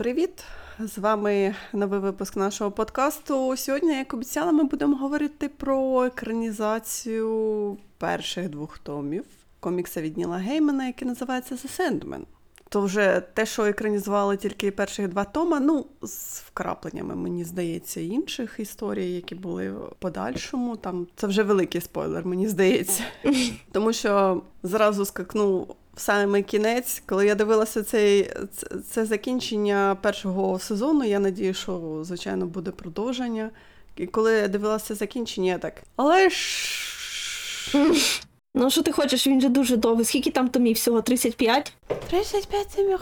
Привіт! З вами новий випуск нашого подкасту. Сьогодні, як обіцяла, ми будемо говорити про екранізацію перших двох томів комікса від Ніла Геймана, який називається The Sandman. То вже те, що екранізували тільки перших два тома, ну, з вкрапленнями, мені здається, інших історій, які були в подальшому. Там це вже великий спойлер, мені здається. Тому що зразу скакнув в самий кінець, коли я дивилася цей, це, закінчення першого сезону, я надію, що, звичайно, буде продовження. І коли я дивилася закінчення, я так. Але ж. Ну, що ти хочеш, він же дуже довгий. Скільки там томів всього? 35? 35 томів.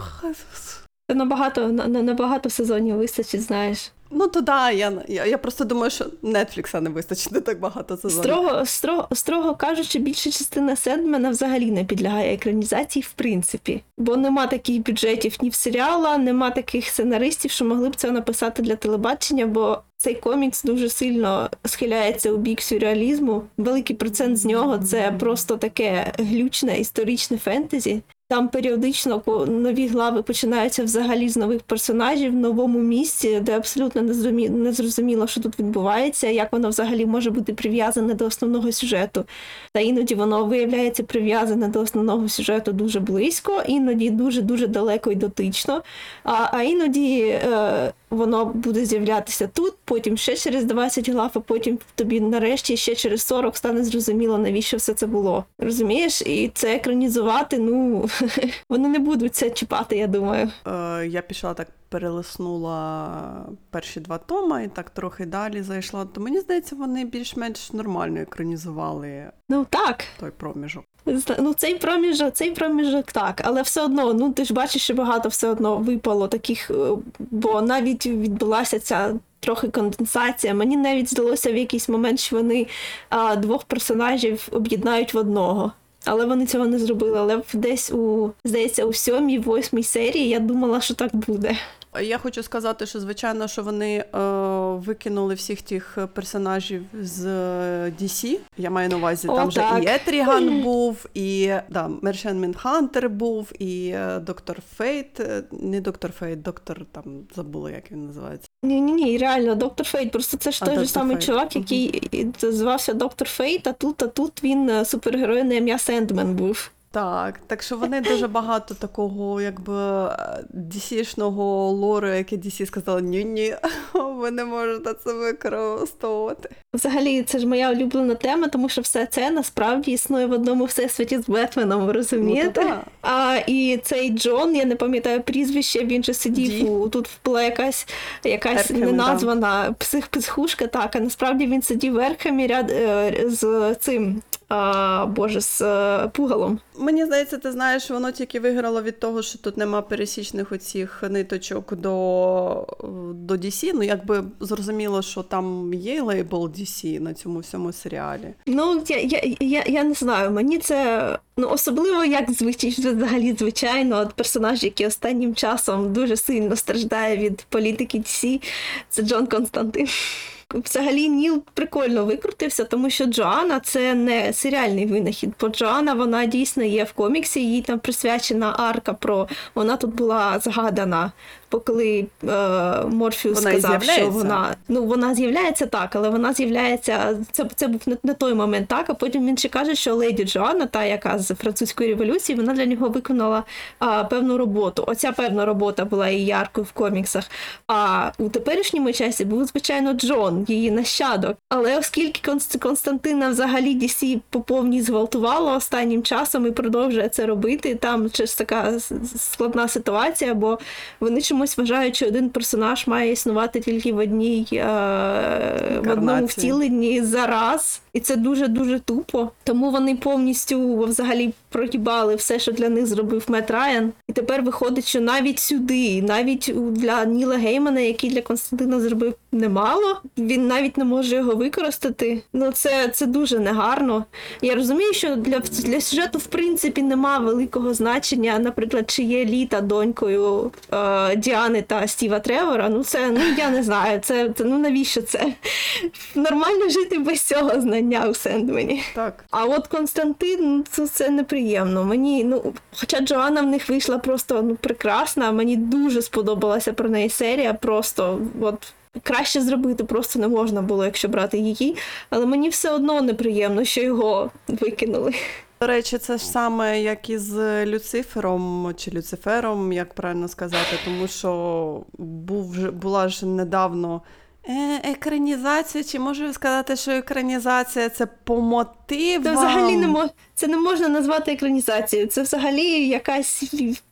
Це набагато, на, на- набагато сезонів вистачить, знаєш. Ну то да, я, я, я просто думаю, що Нетфлікса не вистачить не так багато сезонів. Строго, строго, строго кажучи, більша частина Седмена взагалі не підлягає екранізації, в принципі. Бо нема таких бюджетів ні в серіала, нема таких сценаристів, що могли б це написати для телебачення, бо цей комікс дуже сильно схиляється у бік сюрреалізму. Великий процент з нього це просто таке глючне історичне фентезі. Там періодично нові глави починаються взагалі з нових персонажів в новому місці, де абсолютно не зрозуміло, що тут відбувається, як воно взагалі може бути прив'язане до основного сюжету. Та іноді воно виявляється прив'язане до основного сюжету дуже близько, іноді дуже дуже далеко і дотично. А, а іноді е, воно буде з'являтися тут, потім ще через 20 глав, а потім тобі нарешті ще через 40 стане зрозуміло, навіщо все це було. Розумієш? І це екранізувати, ну вони не будуть це чіпати, я думаю. Е, я пішла так, перелиснула перші два тома і так трохи далі зайшла. То мені здається, вони більш-менш нормально екранізували Ну так. той проміжок. Ну, цей проміжок, цей проміжок так, але все одно, ну ти ж бачиш, що багато все одно випало таких, е, бо навіть відбулася ця трохи конденсація. Мені навіть здалося в якийсь момент, що вони а, двох персонажів об'єднають в одного. Але вони цього не зробили. Але десь у здається, у сьомій, восьмій серії я думала, що так буде. Я хочу сказати, що звичайно, що вони е, викинули всіх тих персонажів з е, DC. Я маю на увазі, О, там же і Етріган був, і да, Martian Manhunter був, і е, доктор Фейт. е, Не доктор Фейт, доктор там забула, як він називається. Ні, ні, ні, реально, доктор Фейт. Просто це ж А, той же самий Фейт. чувак, який звався Доктор Фейт, а тут, а тут він е, супергерой на ім'я Сендмен був. Так, так що вони дуже багато такого, якби DC-шного lore у, яке DC сказали, ні-ні, ви не можете це використовувати. Взагалі, це ж моя улюблена тема, тому що все це насправді існує в одному всесвіті з Бетменом, ви Ну, розумієте? то. А і цей Джон, я не пам'ятаю прізвище, він же сидів Ді. у тут була якась якась Ерхем, неназвана псих психушка, так, а насправді він сидів в Ерхемі ряд е, з цим. А, Боже, з е, пугалом. Мені здається, ти знаєш, воно тільки виграло від того, що тут нема пересічних оцих ниточок до, до DC. Ну, якби зрозуміло, що там є лейбл DC на цьому всьому серіалі. Ну, я, я, я, я не знаю, мені це ну, особливо як звичай, взагалі, звичайно, от персонаж, який останнім часом дуже сильно страждає від політики DC, це Джон Константин. Взагалі Ніл прикольно викрутився, тому що Джоанна це не серіальний винахід, бо Джоанна вона дійсно є в коміксі, їй там присвячена арка про вона тут була згадана. Бо коли е, Морфіус Вона сказав, що вона ну вона з'являється так, але вона з'являється. Це, це був не, не той момент, так. А потім він ще каже, що леді Джоанна, та яка з французької революції, вона для нього виконала а, певну роботу. Оця певна робота була її яркою в коміксах. А у теперішньому часі був звичайно Джон, її нащадок. Але оскільки Константина взагалі DC по повній зґвалтувала останнім часом і продовжує це робити, там щось така складна ситуація, бо вони чомусь вважають, що один персонаж має існувати тільки в одній е, в одному втіленні зараз. І це дуже дуже тупо. Тому вони повністю взагалі прогибали все, що для них зробив Мет Райан. І тепер виходить, що навіть сюди, навіть для Ніла Геймана, який для Константина зробив немало, він навіть не може його використати. Ну це, це дуже негарно. Я розумію, що для, для сюжету в принципі нема великого значення, наприклад, чи є літа донькою е, Діани та Стіва Тревора, ну це ну я не знаю, це, це ну навіщо це? Нормально жити без цього знання у Сендмені. Так. А от Константин, ну, це, це неприємно. Мені, ну, хоча Джоанна в них вийшла просто ну, прекрасна, мені дуже сподобалася про неї серія. Просто от краще зробити просто не можна було, якщо брати її. Але мені все одно неприємно, що його викинули. До речі, це ж саме як і з Люцифером чи Люцифером, як правильно сказати, тому що був була ж недавно е, екранізація, чи можу сказати, що екранізація це по мотивам. Це взагалі не мож... це не можна назвати екранізацією. Це взагалі якась.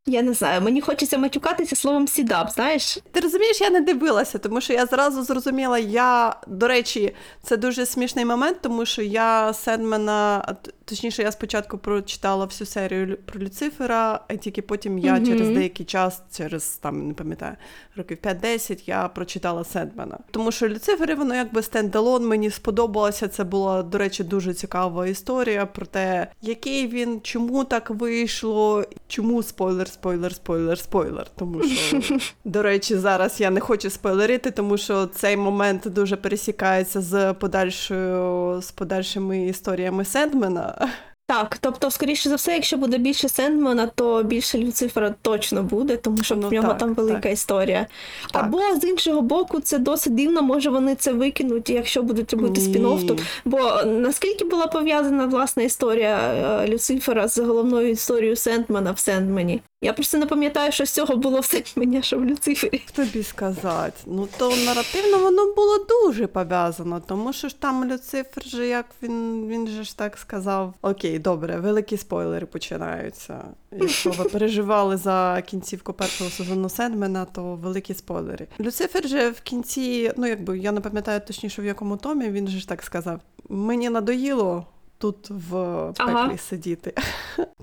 Я не знаю, мені хочеться матюкатися словом сідап, знаєш? Ти розумієш, я не дивилася, тому що я зразу зрозуміла, я, до речі, це дуже смішний момент, тому що я Сендмена, точніше, я спочатку прочитала всю серію про Люцифера, а тільки потім я Мгм. через деякий час, через там не пам'ятаю, років 5-10, я прочитала Сендмена. Тому що Люцифер, воно якби стендалон, мені сподобалося. Це була, до речі, дуже цікава історія про те, який він, чому так вийшло, чому спойлер, спойлер, спойлер, спойлер. Тому що до речі, зараз я не хочу спойлерити, тому що цей момент дуже пересікається з подальшою з подальшими історіями Сендмена. Так, тобто, скоріше за все, якщо буде більше Сендмана, то більше Люцифера точно буде, тому що Ну, в нього так, там велика так. історія. Так. Або з іншого боку, це досить дивно, може вони це викинуть, якщо будуть робити спін-офф, то Бо наскільки була пов'язана власна історія е, Люцифера з головною історією Сендмана в Сендмені? Я просто не пам'ятаю, що з цього було в Сендмені, а що в Люцифері. Тобі сказати? Ну то наративно воно було дуже пов'язано, тому що ж там Люцифер же як він, він же ж так сказав. Окей, добре, великі спойлери починаються. Якщо ви переживали за кінцівку першого сезону Сендмена, то великі спойлери. Люцифер же в кінці, ну якби я не пам'ятаю точніше в якому томі, він же ж так сказав: мені надоїло. Тут в пеклі Ага. сидіти.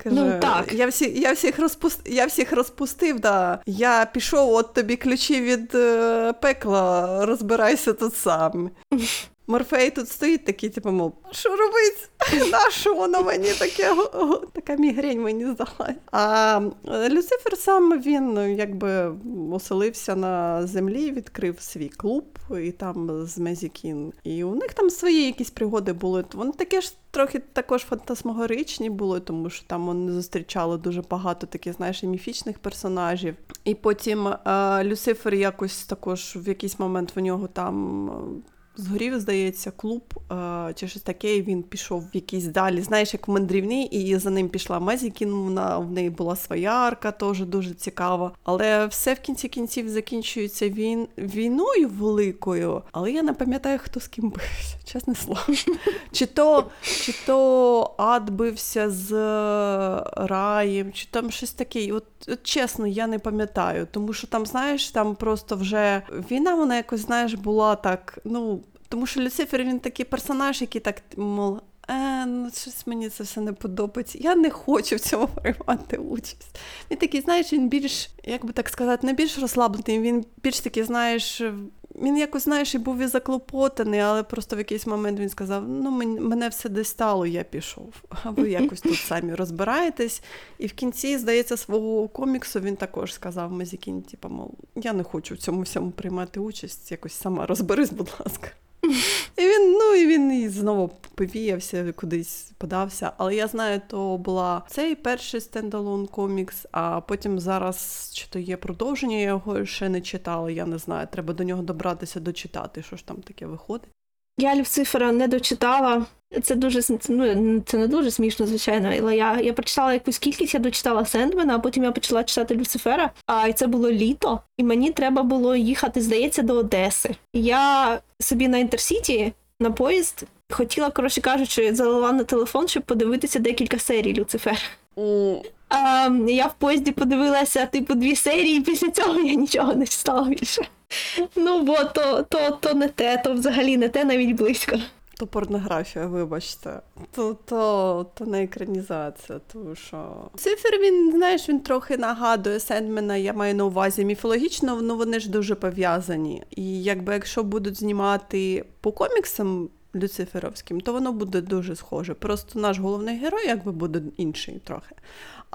Ну, так. Я, всі, я, всіх розпуст, я всіх розпустив, да. Я пішов, от тобі ключі від е, пекла, розбирайся тут сам. Морфей тут стоїть такий, типу, мов, що робить? Нащо воно мені таке? Така мігрень мені здала. А е, Люцифер сам він ну, якби оселився на землі, відкрив свій клуб і там з Мезікін. І у них там свої якісь пригоди були. Вони таке ж трохи також фантасмагоричні були, тому що там вони зустрічали дуже багато таких, знаєш, міфічних персонажів. І потім е, Люцифер якось також в якийсь момент в нього там. Згорів, здається, клуб е, чи щось таке, і він пішов в якісь далі, знаєш, як в мандрівний, і за ним пішла Мезікін, вона, в неї була своя арка, теж дуже цікава. Але все в кінці кінців закінчується він, війною великою, але я не пам'ятаю, хто з ким бився, чесне слово. Чи то, чи то ад бився з е, раєм, чи там щось таке. От, от чесно, я не пам'ятаю, тому що там, знаєш, там просто вже війна, вона якось, знаєш, була так, ну. Тому що Люцифер він такий персонаж, який так, мол, е, ну щось мені це все не подобається. Я не хочу в цьому приймати участь. Він такий, знаєш, він більш, як би так сказати, не більш розслаблений, він більш такий, знаєш, він якось, знаєш, і був і заклопотаний, але просто в якийсь момент він сказав: ну, мене все десь стало, я пішов. А ви якось тут самі розбираєтесь. І в кінці, здається, свого коміксу він також сказав Мазікін, типу, мов, я не хочу в цьому всьому приймати участь, якось сама розберись, будь ласка. І він, ну і він і знову повіявся, кудись подався. Але я знаю, то була цей перший стендалон комікс, а потім зараз чи то є продовження, я його ще не читала. Я не знаю. Треба до нього добратися, дочитати, що ж там таке виходить. Я Люцифера не дочитала. Це дуже ну, це не дуже смішно, звичайно. Але я, я прочитала якусь кількість, я дочитала Сендмена, а потім я почала читати Люцифера. А і це було літо, і мені треба було їхати, здається, до Одеси. Я собі на інтерсіті на поїзд хотіла, коротше кажучи, залила на телефон, щоб подивитися декілька серій Люцифера. А, я в поїзді подивилася типу дві серії, і після цього я нічого не читала більше. Ну, бо то, то, то не те, то взагалі не те, навіть близько. То порнографія, вибачте. То, то, то не екранізація, тому що. Цифер він, знаєш, він трохи нагадує Сендмена, я маю на увазі міфологічно, ну вони ж дуже пов'язані. І якби якщо будуть знімати по коміксам люциферовським, то воно буде дуже схоже. Просто наш головний герой якби буде інший трохи.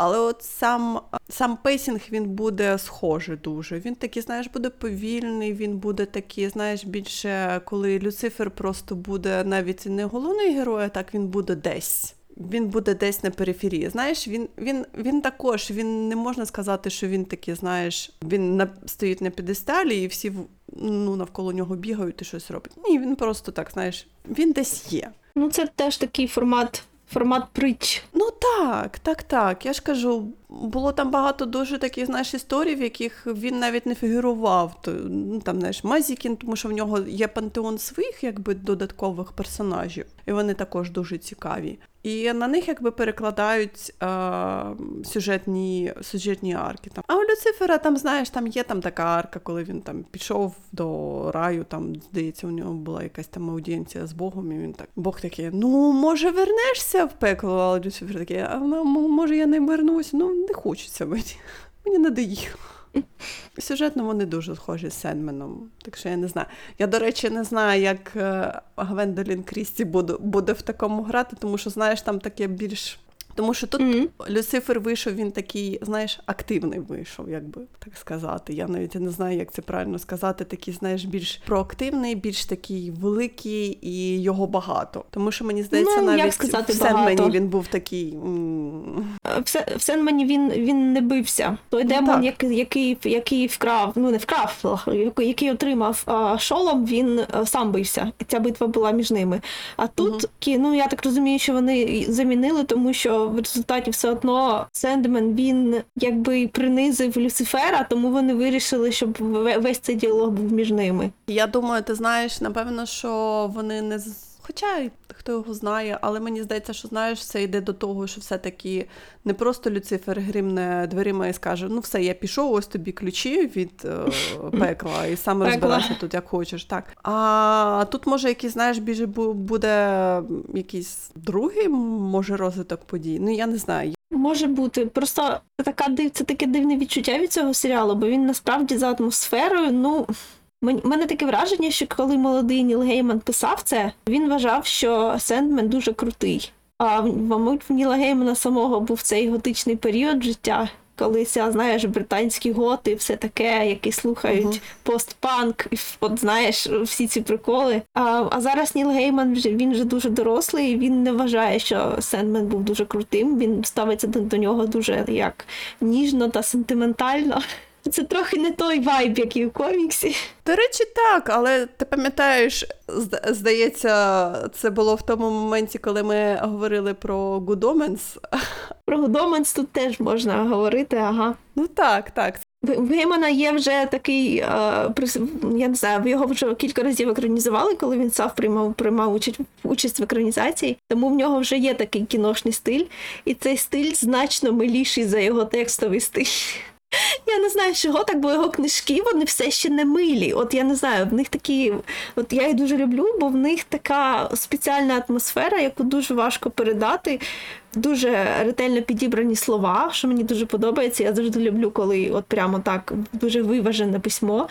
Але от сам, сам pacing він буде схожий дуже. Він такий, знаєш, буде повільний, він буде такий, знаєш, більше, коли Люцифер просто буде навіть не головний герой, а так він буде десь. Він буде десь на периферії. Знаєш, він він, він також він не можна сказати, що він такий, знаєш, він на, стоїть на п'єдесталі і всі ну, навколо нього бігають і щось роблять. Ні, він просто так, знаєш, він десь є. Ну, це теж такий формат, формат притч. Ну так, так, так. Я ж кажу, було там багато дуже таких, знаєш, історій, в яких він навіть не фігурував. Ну, там, знаєш, Мазікін, тому що в нього є пантеон своїх якби додаткових персонажів, і вони також дуже цікаві. І на них якби перекладають е, сюжетні сюжетні арки. Там. А у Люцифера там, знаєш, там є там така арка, коли він там пішов до раю, там, здається, у нього була якась там аудієнція з Богом, і він так. Бог такий, ну, може, вернешся в пекло, а Люцифер такий, а ну, може, я не вернусь, ну не хочеться мені. Мені надоїло. Сюжетно вони дуже схожі з Сенменом, так що я не знаю. Я, до речі, не знаю, як е, Гвендолін Крісті буде, буде в такому грати, тому що, знаєш, там таке більш. Тому що тут Мгм. Люцифер вийшов, він такий, знаєш, активний вийшов, як би так сказати. Я навіть не знаю, як це правильно сказати. Такий, знаєш, більш проактивний, більш такий великий і його багато. Тому що мені здається, Ну, як навіть сказати в Сенмені багато? він був такий. В, в Сенмені він, він не бився. Той демон, так. який, який, який вкрав, ну не вкрав, який, отримав а, шолом, він а, сам бився. Ця битва була між ними. А тут, кі- ну я так розумію, що вони замінили, тому що в результаті все одно Сендмен він якби принизив Люцифера, тому вони вирішили, щоб ве- весь цей діалог був між ними. Я думаю, ти знаєш, напевно, що вони не Хоча хто його знає, але мені здається, що знаєш, це йде до того, що все-таки не просто Люцифер гримне дверима і скаже: ну все, я пішов, ось тобі ключі від е, пекла, і сам розбирайся тут, як хочеш. Так. А тут, може, якийсь, знаєш, більше буде якийсь другий, може, розвиток подій. Ну, я не знаю. Може бути. Просто така це таке дивне відчуття від цього серіалу, бо він насправді за атмосферою, ну. Мене таке враження, що коли молодий Ніл Гейман писав це, він вважав, що Сендмен дуже крутий. А в- мабуть, в Ніла Геймана самого був цей готичний період життя, коли ця, знаєш, британські готи, все таке, які слухають Мгм. постпанк, і ф- от знаєш, всі ці приколи. А, а зараз Ніл Гейман вже він вже дуже дорослий, він не вважає, що Сендмен був дуже крутим. Він ставиться до, до нього дуже як ніжно та сентиментально. Це трохи не той вайб, який у коміксі. До речі, так, але ти пам'ятаєш, здається, це було в тому моменті, коли ми говорили про Good Omens. Про Гудоменс тут теж можна говорити, ага. Ну так, так. В в Геймана є вже такий, е, я не знаю, його вже кілька разів екранізували, коли він сам приймав, приймав участь, участь в екранізації. Тому в нього вже є такий кіношний стиль, і цей стиль значно миліший за його текстовий стиль. Я не знаю, чого так, бо його книжки вони все ще не милі. От я не знаю, в них такі. От я їх дуже люблю, бо в них така спеціальна атмосфера, яку дуже важко передати. Дуже ретельно підібрані слова, що мені дуже подобається. Я завжди люблю, коли от прямо так дуже виважене письмо.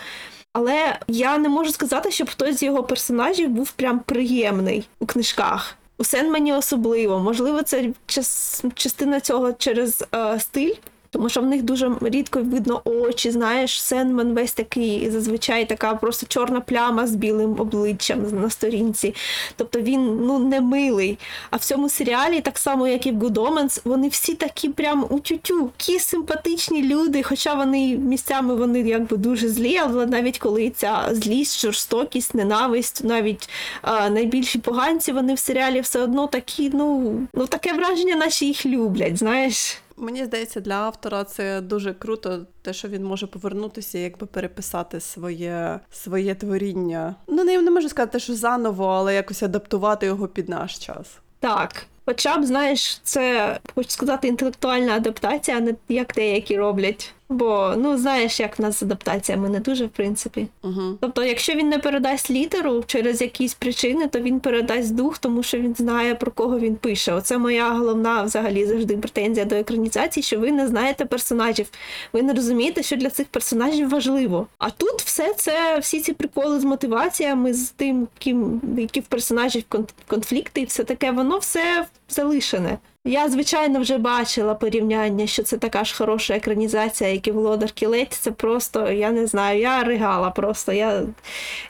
Але я не можу сказати, щоб хтось з його персонажів був прям приємний у книжках. У Сенмені особливо. Можливо, це час, частина цього через е, стиль. Тому що в них дуже рідко видно очі, знаєш, Сенмен весь такий, зазвичай така просто чорна пляма з білим обличчям на сторінці. Тобто він ну не милий. А в цьому серіалі, так само як і в Good Omens, вони всі такі прям у тютю, які симпатичні люди, хоча вони місцями вони якби дуже злі, але навіть коли ця злість, жорстокість, ненависть, навіть а, найбільші поганці, вони в серіалі все одно такі, ну, ну таке враження, наче їх люблять, знаєш. Мені здається, для автора це дуже круто, те, що він може повернутися, і якби переписати своє, своє творіння. Ну, не, не можу сказати, що заново, але якось адаптувати його під наш час. Так. Хоча б, знаєш, це хочу сказати, інтелектуальна адаптація, а не як деякі роблять. Бо, ну, знаєш, як в нас з адаптаціями не дуже, в принципі. Угу. Тобто, якщо він не передасть літеру через якісь причини, то він передасть дух, тому що він знає про кого він пише. Оце моя головна взагалі завжди претензія до екранізації, що ви не знаєте персонажів. Ви не розумієте, що для цих персонажів важливо. А тут все це, всі ці приколи з мотиваціями, з тим, ким які в персонажів конфлікти, і все таке, воно все залишене. Я, звичайно, вже бачила порівняння, що це така ж хороша екранізація, як і Володар Кілець. Це просто, я не знаю, я ригала просто. Я,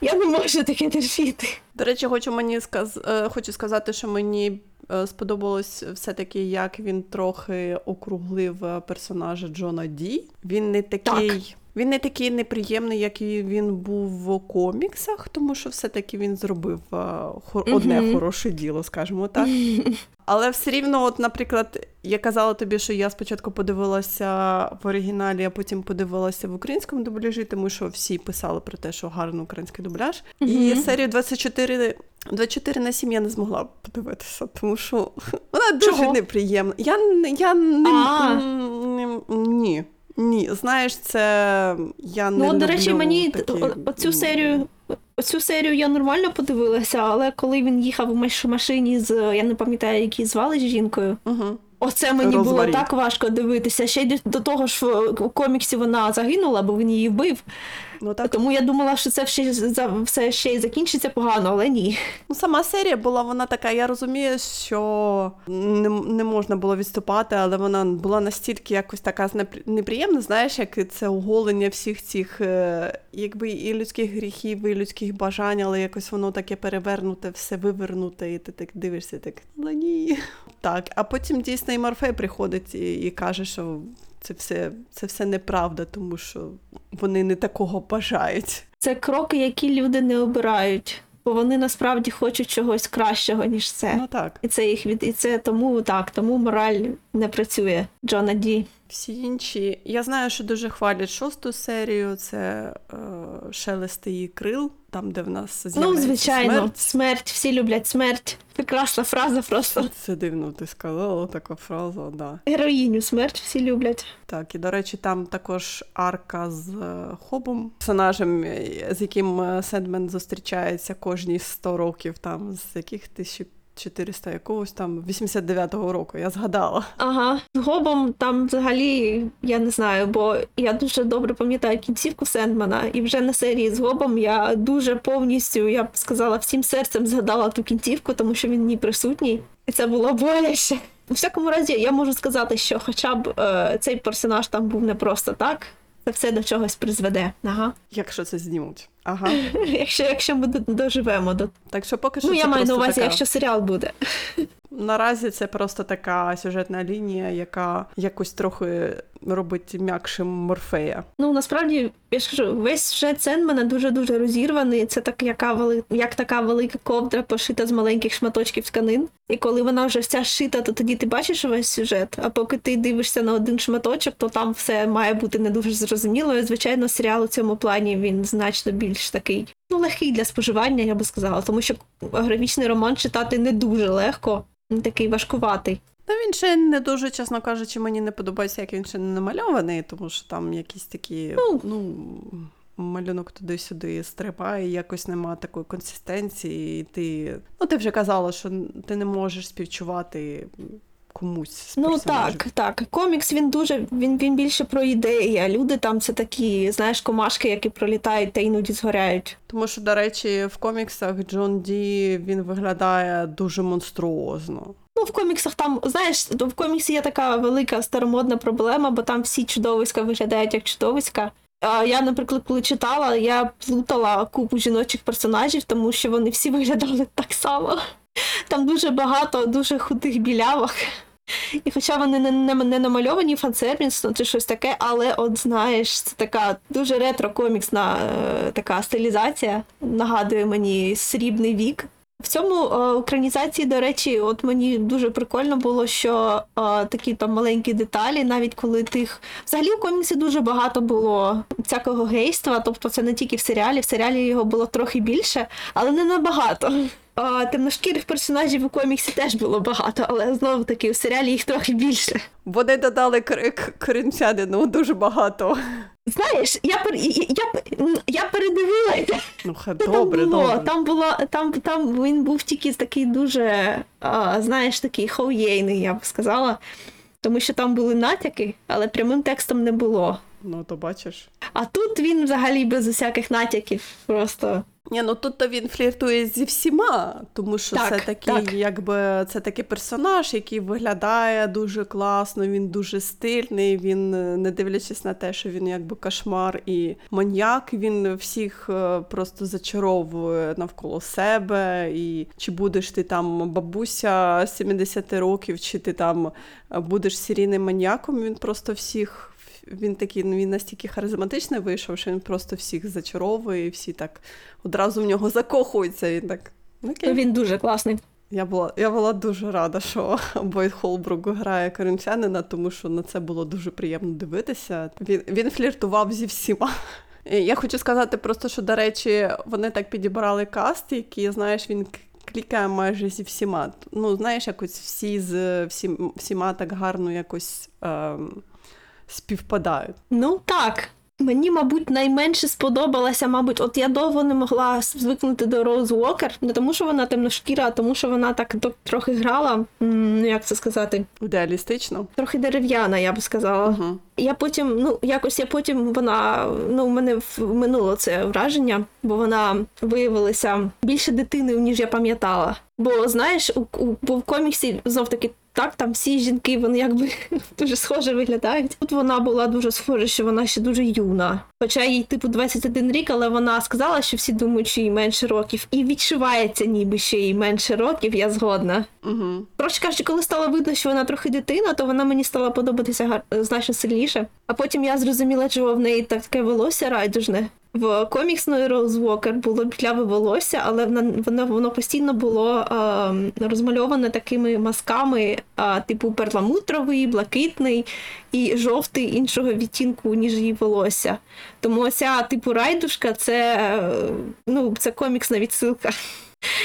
я не можу таке терпіти. До речі, хочу мені сказ... е, хочу сказати, що мені е, сподобалось все-таки, як він трохи округлив персонажа Джона Ді. Він не такий. Він не такий неприємний, як і він був в коміксах, тому що все-таки він зробив е, одне хороше діло, скажімо так. Але все рівно, от, наприклад, я казала тобі, що я спочатку подивилася в оригіналі, а потім подивилася в українському дубляжі, тому що всі писали про те, що гарний український дубляж. І Мгм. серію 24, 24 на 7 я не змогла подивитися, тому що вона дуже Чого? неприємна. Я, не- я не, ні. Ні, знаєш, це я не Ну, люблю до речі, мені такі, оцю серію. Оцю серію я нормально подивилася, але коли він їхав у маш- машині з я не пам'ятаю, які звали з жінкою. Угу. Оце мені було так важко дивитися. Ще до того ж в коміксі вона загинула, бо він її вбив. Ну, так. Тому я думала, що це за- все ще й закінчиться погано, але ні. Ну, сама серія була вона така. Я розумію, що не, не можна було відступати, але вона була настільки якось така неприємна, знаєш, як це оголення всіх цих, е, якби і людських гріхів, і людських бажань, але якось воно таке перевернуте, все вивернуте, і ти так дивишся, так ну ні. Так, а потім дійсно і Морфей приходить і, і каже, що. Це все, це все неправда, тому що вони не такого бажають. Це кроки, які люди не обирають, бо вони насправді хочуть чогось кращого, ніж це. Ну так. І це їх від і це тому так, тому мораль не працює. Джона Ді. Всі інші. Я знаю, що дуже хвалять шосту серію. Це е, шелест її крил, там, де в нас Ну, звичайно, смерть. смерть. всі люблять смерть. Прекрасна фраза просто. Це дивно, ти сказала така фраза, да. Героїню смерть всі люблять. Так, і до речі, там також арка з е, Хобом, персонажем, е, з яким е, Сендмен зустрічається кожні 100 років, там з яких 1400 якогось там 89-го року, я згадала. Ага, з гобом там взагалі я не знаю, бо я дуже добре пам'ятаю кінцівку Сендмана, і вже на серії з гобом я дуже повністю, я б сказала, всім серцем згадала ту кінцівку, тому що він в ній присутній, і це було боляче. У всякому разі, я можу сказати, що хоча б е, цей персонаж там був не просто так, це все до чогось призведе. Ага. Якщо це знімуть. Ага. Якщо, якщо ми доживемо до. Так що поки що Ну, це я маю на увазі, така... якщо серіал буде. Наразі це просто така сюжетна лінія, яка якось трохи робить м'якшим Морфея. Ну насправді я ж кажу, весь сюжет Сендмена дуже дуже розірваний. Це так, яка вели... як така велика ковдра пошита з маленьких шматочків тканин. І коли вона вже вся шита, то тоді ти бачиш весь сюжет. А поки ти дивишся на один шматочок, то там все має бути не дуже зрозуміло. І, звичайно, серіал у цьому плані він значно більш такий. Ну, легкий для споживання, я би сказала, тому що графічний роман читати не дуже легко, він такий важкуватий. Та він ще не дуже, чесно кажучи, мені не подобається, як він ще не намальований, тому що там якісь такі, Ну. ну, малюнок туди-сюди стрибає, якось нема такої консистенції. І ти, ну, ти вже казала, що ти не можеш співчувати комусь з Ну персонажів. так, так. Комікс він дуже він, він більше про ідеї, а люди там це такі, знаєш, комашки, які пролітають та іноді згоряють. Тому що, до речі, в коміксах Джон Ді він виглядає дуже монструозно. Ну, в коміксах там, знаєш, в коміксі є така велика старомодна проблема, бо там всі чудовиська виглядають як чудовиська. А я, наприклад, коли читала, я плутала купу жіночих персонажів, тому що вони всі виглядали так само. Там дуже багато дуже худих білявок. І хоча вони не, не, не намальовані фансервіс чи щось таке, але от знаєш, це така дуже ретро-коміксна е, така стилізація. Нагадує мені срібний вік. В цьому е, екранізації, до речі, от мені дуже прикольно було, що е, такі там маленькі деталі, навіть коли тих. Взагалі в коміксі дуже багато було всякого гейства, тобто це не тільки в серіалі, в серіалі його було трохи більше, але не набагато. А, темношкірих персонажів у коміксі теж було багато, але знову таки у серіалі їх трохи більше. Вони додали коринфянину дуже багато. Знаєш, я пер... я, я, я передивилася. Ну, добре, там було? добре. Там було там, там він був тільки такий дуже, а, знаєш, такий хоуєйний, я б сказала. Тому що там були натяки, але прямим текстом не було. Ну, то бачиш. А тут він взагалі без усяких натяків. Просто Ні, ну тут то він фліртує зі всіма, тому що Так, це такий, так. якби це такий персонаж, який виглядає дуже класно, він дуже стильний. Він, е, не дивлячись на те, що він якби кошмар і маньяк, він всіх е, просто зачаровує навколо себе. І чи будеш ти там бабуся 70 років, чи ти там будеш серійним маньяком, він просто всіх. Він такий, ну він настільки харизматичний вийшов, що він просто всіх зачаровує, і всі так одразу в нього закохуються. Він так. ну, Окей. він дуже класний. Я була, я була дуже рада, що Бойд Холбрук грає коринфянина, тому що на це було дуже приємно дивитися. Він, він фліртував зі всіма. І Я хочу сказати просто, що, до речі, вони так підібрали каст, який, знаєш, він клікає майже зі всіма. Ну, знаєш, якось всі з всім, всіма так гарно якось ем, співпадають. Ну так. Мені, мабуть, найменше сподобалася, мабуть, от я довго не могла звикнути до Роуз Уокер, не тому, що вона темношкіра, а тому, що вона так трохи грала, ну як це сказати, Ідеалістично. трохи дерев'яна, я б сказала. Угу. Я потім, ну якось я потім вона ну, в мене минуло це враження, бо вона виявилася більше дитиною, ніж я пам'ятала. Бо знаєш, у, у бо в коміксі знов таки. Так, там всі жінки, вони якби дуже схоже виглядають. Тут вона була дуже схожа, що вона ще дуже юна. Хоча їй типу 21 рік, але вона сказала, що всі думають, що їй менше років, і відчувається, ніби що їй менше років, я згодна. Угу. Коротше кажучи, коли стало видно, що вона трохи дитина, то вона мені стала подобатися гар- значно сильніше. А потім я зрозуміла, чого в неї таке волосся райдужне. В коміксної Роуз було пляве волосся, але воно, воно постійно було ем, розмальоване такими мазками, а, типу перламутровий, блакитний і жовтий іншого відтінку, ніж її волосся. Тому оця типу райдушка це, е, ну, це коміксна відсилка.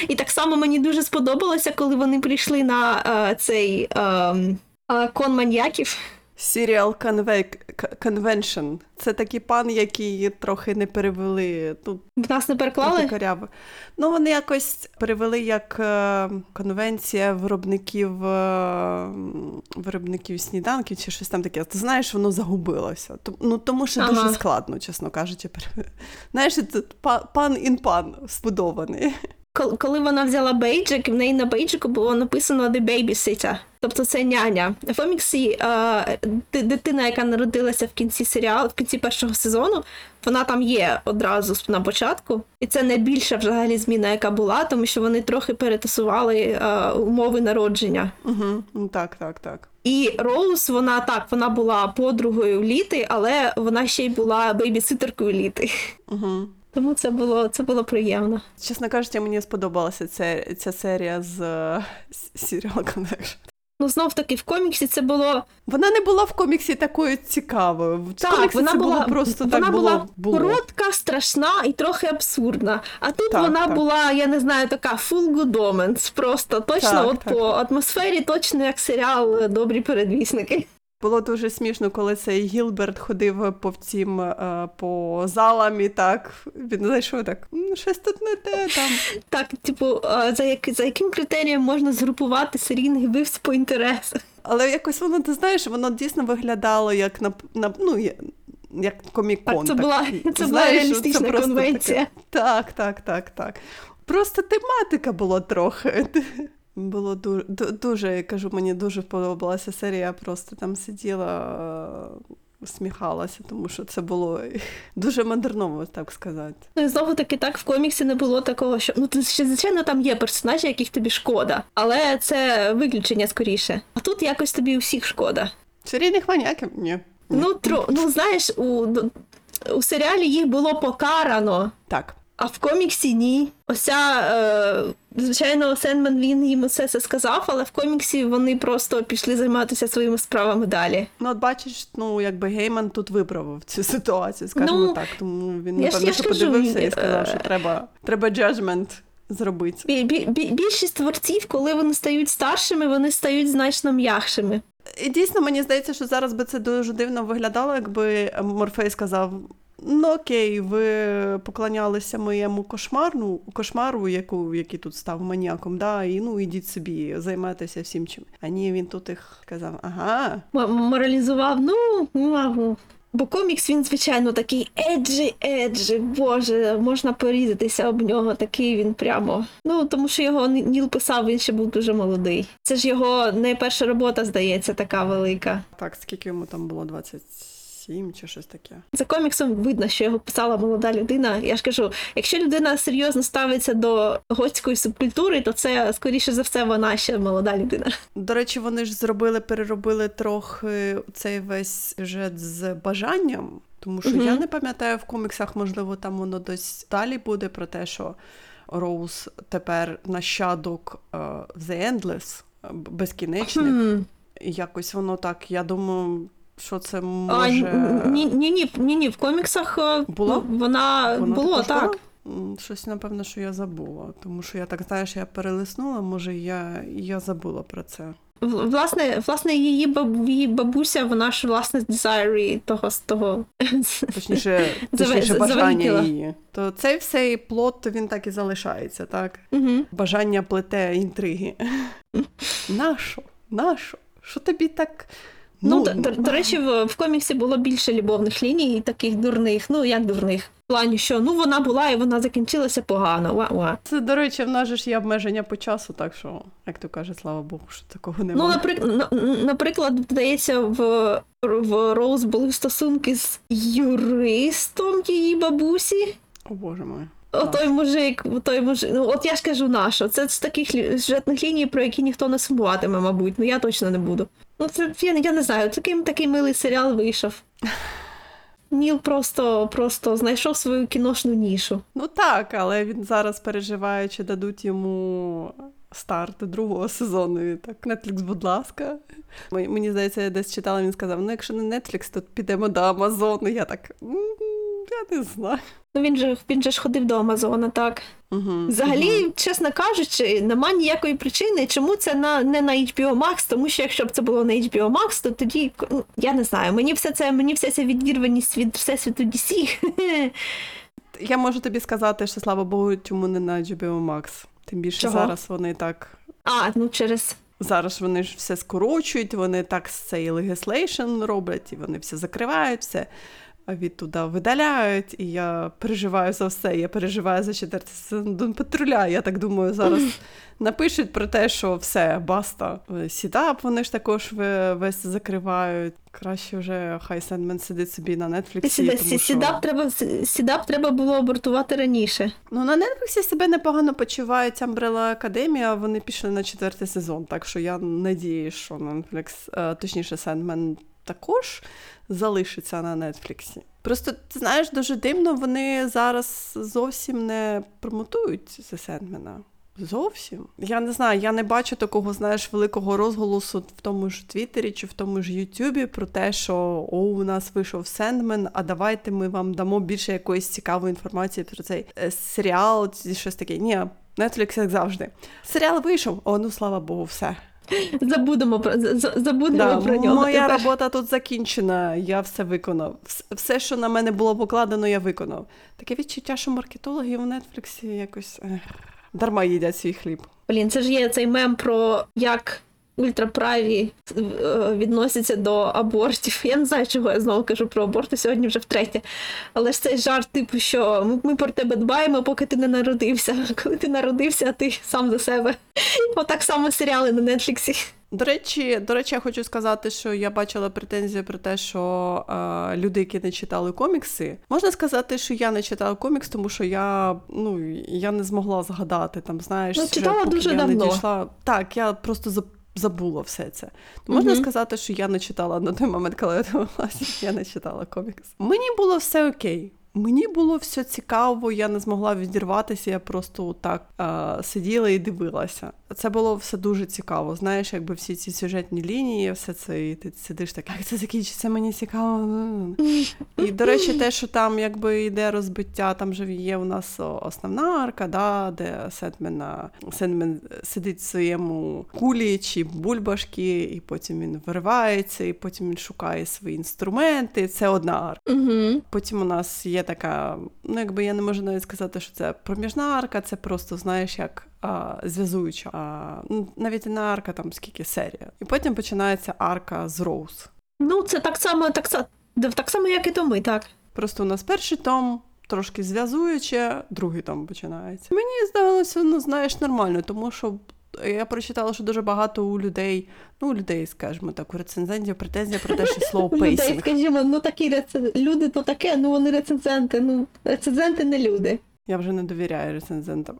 І так само мені дуже сподобалося, коли вони прийшли на е, цей е, е, кон маньяків. Serial Conve- Convention. Це такий пан, який трохи не перевели. Ну, В нас не переклали. коряво. Ну, вони якось перевели як е, конвенція виробників, е, виробників сніданків чи щось там таке. Ти знаєш, воно загубилося. Ну, тому що Ага. дуже складно, чесно кажучи. Знаєш, па- пан ін пан збудований. Кол- Коли вона взяла бейджик, в неї на бейджику було написано The Babysitter, тобто це няня. В коміксі дитина, яка народилася в кінці серіалу, в кінці першого сезону, вона там є одразу на початку, і це найбільша взагалі зміна, яка була, тому що вони трохи перетасували умови народження. Угу. Так, так, так. І Роуз, вона так, вона була подругою літи, але вона ще й була бейбіситеркою літи. Угу. Тому це було, це було приємно. Чесно кажучи, мені сподобалася ця, ця серія з е, Serial Connection. Ну, знов таки, в коміксі це було Вона не була в коміксі такою цікавою. В так, коміксі вона це була було просто вона так була було. було. коротка, страшна і трохи абсурдна. А тут Так, вона так. була, я не знаю, така full good omens, Просто точно, Так, от так. по атмосфері, точно як серіал Добрі передвісники. Було дуже смішно, коли цей Гілберт ходив по цим е, по залам і так. Він зайшов так. «М, Щось тут не те там. Так, типу, за, як, за яким критерієм можна згрупувати серійних вбивств по інтересах? Але якось воно, ти знаєш, воно дійсно виглядало як на, на ну, як комікон. Так, це була, це була реалістична конвенція. таке- Так, так, так, так. Просто тематика була трохи. Було дуже, дуже, я кажу, мені дуже подобалася серія. Я просто там сиділа, е, усміхалася, тому що це було дуже модерново, так сказати. Ну і знову таки так в коміксі не було такого, що ну ще звичайно там є персонажі, яких тобі шкода, але це виключення скоріше. А тут якось тобі усіх шкода. Серійних маньяків? Ні. Ну тро, ну знаєш, у, у серіалі їх було покарано, Так. А в коміксі ні. Ося, е, звичайно, Сенмен він їм все це сказав, але в коміксі вони просто пішли займатися своїми справами далі. Ну, от бачиш, ну якби Гейман тут виправив цю ситуацію, скажімо Ну, так. Тому він напевно що кажу, подивився і е, сказав, що треба, треба judgment. зробити. Бі- бі- більшість творців, коли вони стають старшими, вони стають значно м'якшими. І дійсно, мені здається, що зараз би це дуже дивно виглядало, якби Морфей сказав: ну окей, ви поклонялися моєму кошмарну, кошмару, яку, який тут став маніаком, да, і ну ідіть собі, займайтеся всім чим. А ні, він тут їх сказав: ага, М- моралізував, ну, ну, бо комікс він, звичайно, такий еджі, еджі, боже, можна порізатися об нього, такий він прямо. Ну, тому що його Ніл писав, він ще був дуже молодий. Це ж його не перша робота, здається, така велика. так, скільки йому там було 27 чи щось таке. За коміксом видно, що його писала молода людина. Я ж кажу, якщо людина серйозно ставиться до готської субкультури, то це, скоріше за все, вона ще молода людина. До речі, вони ж зробили, переробили трохи цей весь сюжет з бажанням, тому що Мгм. я не пам'ятаю в коміксах, можливо, там воно десь далі буде про те, що Роуз тепер нащадок е, The Endless, е, безкінечних. І якось воно так, я думаю, що це А, ні, ні, ні, ні, ні, в коміксах е, Було? вона Воно було так. було? Щось, напевно, що я забула. Тому що я так знаєш, я перелиснула, може, я, я забула про це. Власне, власне, її баб, її бабуся, вона ж власне дизайрі того з того. Точніше, точніше бажання її. То цей всей плод він так і залишається, так? Угу. Бажання плете інтриги. Нащо? Нащо? Що тобі так? Ну, до, до, до речі, в, в коміксі було більше любовних ліній, таких дурних. Ну, як дурних? В плані, що ну вона була і вона закінчилася погано. Ва-ва. Це, до речі, в нас же ж є обмеження по часу, так що, як то каже, слава Богу, що такого немає. Ну, наприклад, наприклад, здається, в, в Роуз були стосунки з юристом її бабусі. О, Боже мой. О, той мужик, той мужик. Ну, от я ж кажу, нащо? Це з таких сюжетних ліній, про які ніхто не сумуватиме, мабуть. Ну я точно не буду. Ну, це я, я не знаю, такий, такий милий серіал вийшов. Ніл просто, просто знайшов свою кіношну нішу. Ну так, але він зараз переживає, чи дадуть йому старт другого сезону. І так, Netflix, будь ласка. Мені здається, я десь читала, він сказав: ну, якщо не Netflix, то підемо до Амазону. Я так. «М, Я не знаю. Ну він же він же ж ходив до Амазона, так. Угу, Взагалі, чесно кажучи, нема ніякої причини, чому це на не на HBO Max, тому що якщо б це було на HBO Max, то тоді ну, я не знаю. Мені все це, мені вся ця відірваність від всесвіту DC. Я можу тобі сказати, що слава Богу, чому не на HBO Max. Тим більше Чого? зараз вони так. А, ну через Зараз вони ж все скорочують, вони так з цей legislation роблять, і вони все закривають, все відтуди видаляють. І я переживаю за все. Я переживаю за четвертий сезон Doom патруля. Я так думаю, зараз напишуть про те, що все, баста. Сідап вони ж також весь закривають. Краще вже хай Сендмен сидить собі на Нетфліксі. Сіда- тому що... Сідап треба сідап треба було абортувати раніше. Ну, на Нетфліксі себе непогано почувають Umbrella Academia, вони пішли на четвертий сезон, так що я надіюсь, що Netflix, е, точніше, Sandman також залишиться на Нетфліксі. Просто ти знаєш, дуже дивно, вони зараз зовсім не промотують The Sandman. Зовсім. Я не знаю, я не бачу такого, знаєш, великого розголосу в тому ж Твіттері чи в тому ж Ютубі про те, що о, у нас вийшов Сендмен, а давайте ми вам дамо більше якоїсь цікавої інформації про цей е, серіал щось таке. Ні, Netflix, як завжди. Серіал вийшов, о, ну слава Богу, все. Забудемо про за- за- забудемо Да, про нього. моя тепер. робота тут закінчена, я все виконав. Все, що на мене було покладено, я виконав. Таке відчуття, що маркетологи в Нетфліксі якось ех, дарма їдять свій хліб. Блін, це ж є цей мем про як ультраправі е, відносяться до абортів. Я не знаю, чого я знову кажу про аборти сьогодні вже втретє. Але ж цей жарт, типу, що ми, про тебе дбаємо, поки ти не народився. Коли ти народився, ти сам за себе. Отак само серіали на Нетфліксі. До речі, до речі, я хочу сказати, що я бачила претензію про те, що е, люди, які не читали комікси, можна сказати, що я не читала комікс, тому що я ну я не згадала згадати там, знаєш, Ну, сюжет, читала поки дуже я давно. не дійшла. Так, я просто забула все це. Можна Мгм. сказати, що я не читала на той момент, коли я дивилася, я не читала комікс. Мені було все окей. Мені було все цікаво, я не змогла відірватися, я просто так е, сиділа і дивилася. Це було все дуже цікаво. Знаєш, якби всі ці сюжетні лінії, все це, і ти сидиш так, як це закінчиться, мені цікаво. І, до речі, те, що там якби йде розбиття, там же є у нас основна арка, да, де Сетмен, Сетмен сидить в своєму кулі чи бульбашки, і потім він виривається, і потім він шукає свої інструменти. Це одна арка. Потім у нас є така, ну якби я не можу навіть сказати, що це проміжна арка, це просто, знаєш, як а, зв'язуюча. А, ну, навіть не арка, там скільки серія. І потім починається арка з Роуз. Ну, це так само, так, так само, як і то ми, так. Просто у нас перший том. Трошки зв'язуюче, другий том починається. Мені здавалося, ну знаєш, нормально, тому що я прочитала, що дуже багато у людей, ну у людей, скажімо так, у рецензентів претензія про те, що слово У людей, скажімо, ну такі рецен... люди то таке, ну вони рецензенти, ну рецензенти не люди. Я вже не довіряю рецензентам.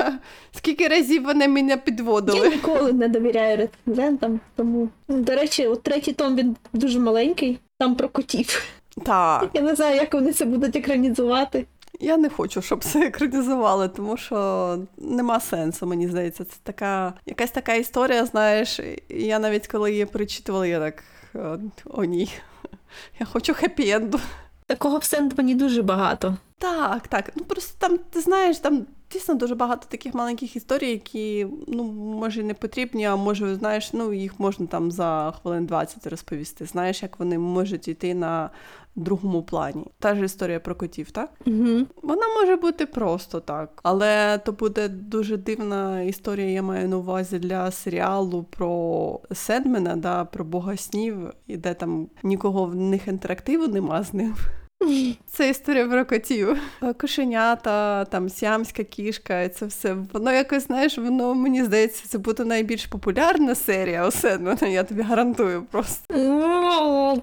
Скільки разів вони мене підводили? Я ніколи не довіряю рецензентам, тому до речі, от третій том він дуже маленький, там про котів. Так, Я не знаю, як вони це будуть екранізувати. Я не хочу, щоб це екранізували, тому що нема сенсу, мені здається. Це така якась така історія, знаєш. Я навіть коли її перечитувала, я так о, о ні. Я хочу хеппі-енду. Такого в Сендмані дуже багато. Так, так. Ну просто там, ти знаєш, там дійсно дуже багато таких маленьких історій, які, ну, може, не потрібні, а може, знаєш, ну, їх можна там за хвилин 20 розповісти. Знаєш, як вони можуть йти на другому плані. Та ж історія про котів, так? Угу. Вона може бути просто так, але то буде дуже дивна історія, я маю на увазі для серіалу про Седмена, да, про бога снів, і де там нікого в них інтерактиву нема з ним. Це історія про котів. Е, Кошенята, там сіамська кішка, і це все. Воно якось, знаєш, воно мені здається, це буде найбільш популярна серія у Седмена, я тобі гарантую просто.